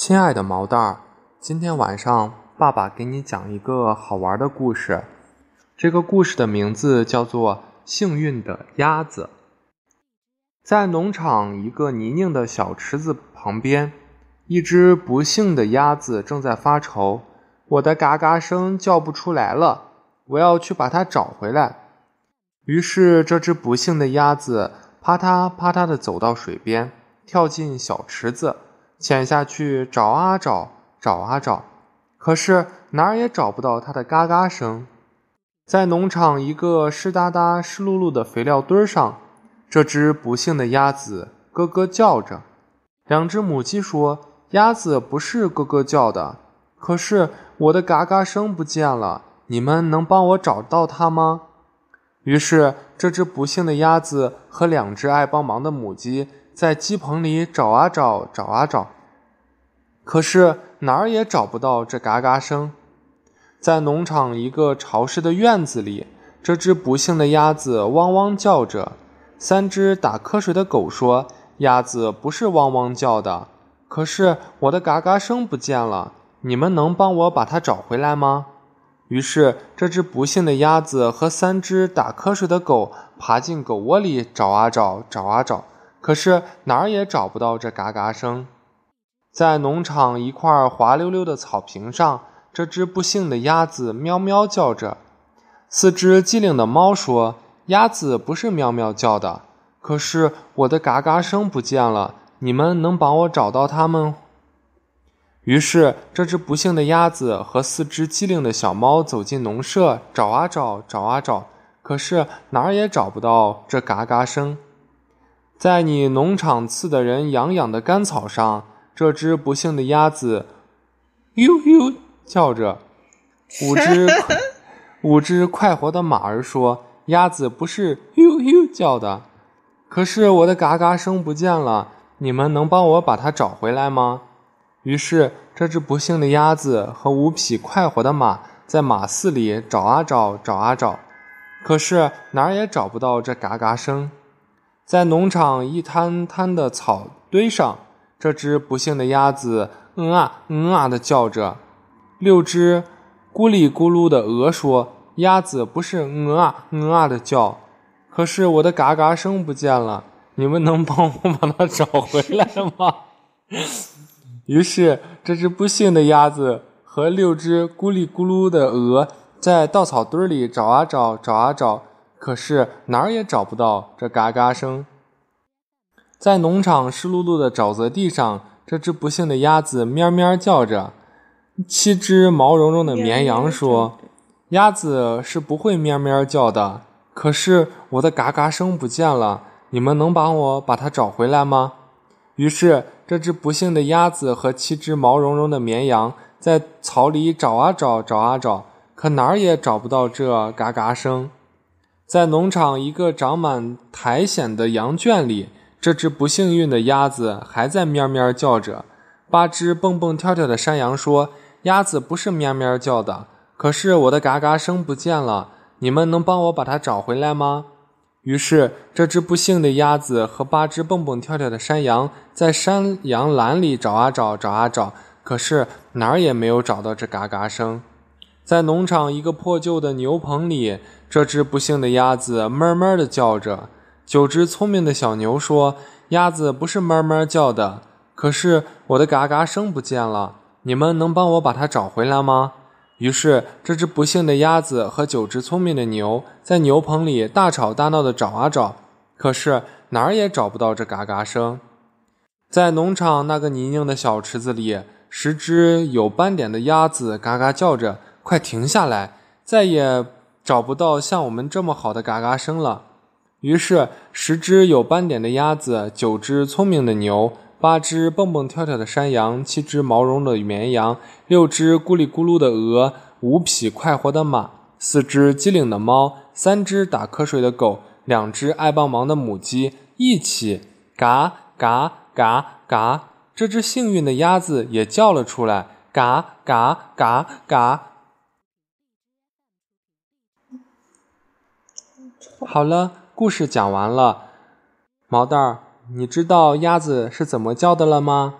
亲爱的毛蛋儿，今天晚上爸爸给你讲一个好玩的故事。这个故事的名字叫做《幸运的鸭子》。在农场一个泥泞的小池子旁边，一只不幸的鸭子正在发愁：“我的嘎嘎声叫不出来了，我要去把它找回来。”于是，这只不幸的鸭子啪嗒啪嗒地走到水边，跳进小池子。潜下去找啊找，找啊找，可是哪儿也找不到它的嘎嘎声。在农场一个湿哒哒、湿漉漉的肥料堆上，这只不幸的鸭子咯咯叫着。两只母鸡说：“鸭子不是咯咯叫的，可是我的嘎嘎声不见了，你们能帮我找到它吗？”于是，这只不幸的鸭子和两只爱帮忙的母鸡。在鸡棚里找啊找，找啊找，可是哪儿也找不到这嘎嘎声。在农场一个潮湿的院子里，这只不幸的鸭子汪汪叫着。三只打瞌睡的狗说：“鸭子不是汪汪叫的，可是我的嘎嘎声不见了，你们能帮我把它找回来吗？”于是，这只不幸的鸭子和三只打瞌睡的狗爬进狗窝里找啊找，找啊找。可是哪儿也找不到这嘎嘎声，在农场一块滑溜溜的草坪上，这只不幸的鸭子喵喵叫着。四只机灵的猫说：“鸭子不是喵喵叫的，可是我的嘎嘎声不见了，你们能帮我找到它们？”于是，这只不幸的鸭子和四只机灵的小猫走进农舍，找啊找，找啊找，可是哪儿也找不到这嘎嘎声。在你农场刺的人痒痒的干草上，这只不幸的鸭子，呦呦叫着。五只 五只快活的马儿说：“鸭子不是呦呦叫的，可是我的嘎嘎声不见了，你们能帮我把它找回来吗？”于是，这只不幸的鸭子和五匹快活的马在马寺里找啊找，找啊找，可是哪儿也找不到这嘎嘎声。在农场一滩滩的草堆上，这只不幸的鸭子嗯啊嗯啊的叫着。六只咕哩咕噜的鹅说：“鸭子不是嗯啊嗯啊的叫，可是我的嘎嘎声不见了，你们能帮我把它找回来吗？” 于是，这只不幸的鸭子和六只咕哩咕噜的鹅在稻草堆里找啊找，找啊找。可是哪儿也找不到这嘎嘎声。在农场湿漉漉的沼泽地上，这只不幸的鸭子咩咩叫着。七只毛茸茸的绵羊说：“鸭子是不会咩咩叫的。可是我的嘎嘎声不见了，你们能帮我把它找回来吗？”于是，这只不幸的鸭子和七只毛茸茸的绵羊在草里找啊找，找啊找，可哪儿也找不到这嘎嘎声。在农场一个长满苔藓的羊圈里，这只不幸运的鸭子还在咩咩叫着。八只蹦蹦跳跳的山羊说：“鸭子不是咩咩叫的，可是我的嘎嘎声不见了，你们能帮我把它找回来吗？”于是，这只不幸的鸭子和八只蹦蹦跳跳的山羊在山羊栏里找啊找，找啊找，可是哪儿也没有找到这嘎嘎声。在农场一个破旧的牛棚里。这只不幸的鸭子哞哞地叫着。九只聪明的小牛说：“鸭子不是哞哞叫的，可是我的嘎嘎声不见了，你们能帮我把它找回来吗？”于是，这只不幸的鸭子和九只聪明的牛在牛棚里大吵大闹地找啊找，可是哪儿也找不到这嘎嘎声。在农场那个泥泞的小池子里，十只有斑点的鸭子嘎嘎叫着：“快停下来，再也……”找不到像我们这么好的嘎嘎声了。于是，十只有斑点的鸭子，九只聪明的牛，八只蹦蹦跳跳的山羊，七只毛茸的绵羊，六只咕哩咕噜的鹅，五匹快活的马，四只机灵的猫，三只打瞌睡的狗，两只爱帮忙的母鸡，一起嘎嘎嘎嘎。这只幸运的鸭子也叫了出来：嘎嘎嘎嘎。好了，故事讲完了。毛蛋儿，你知道鸭子是怎么叫的了吗？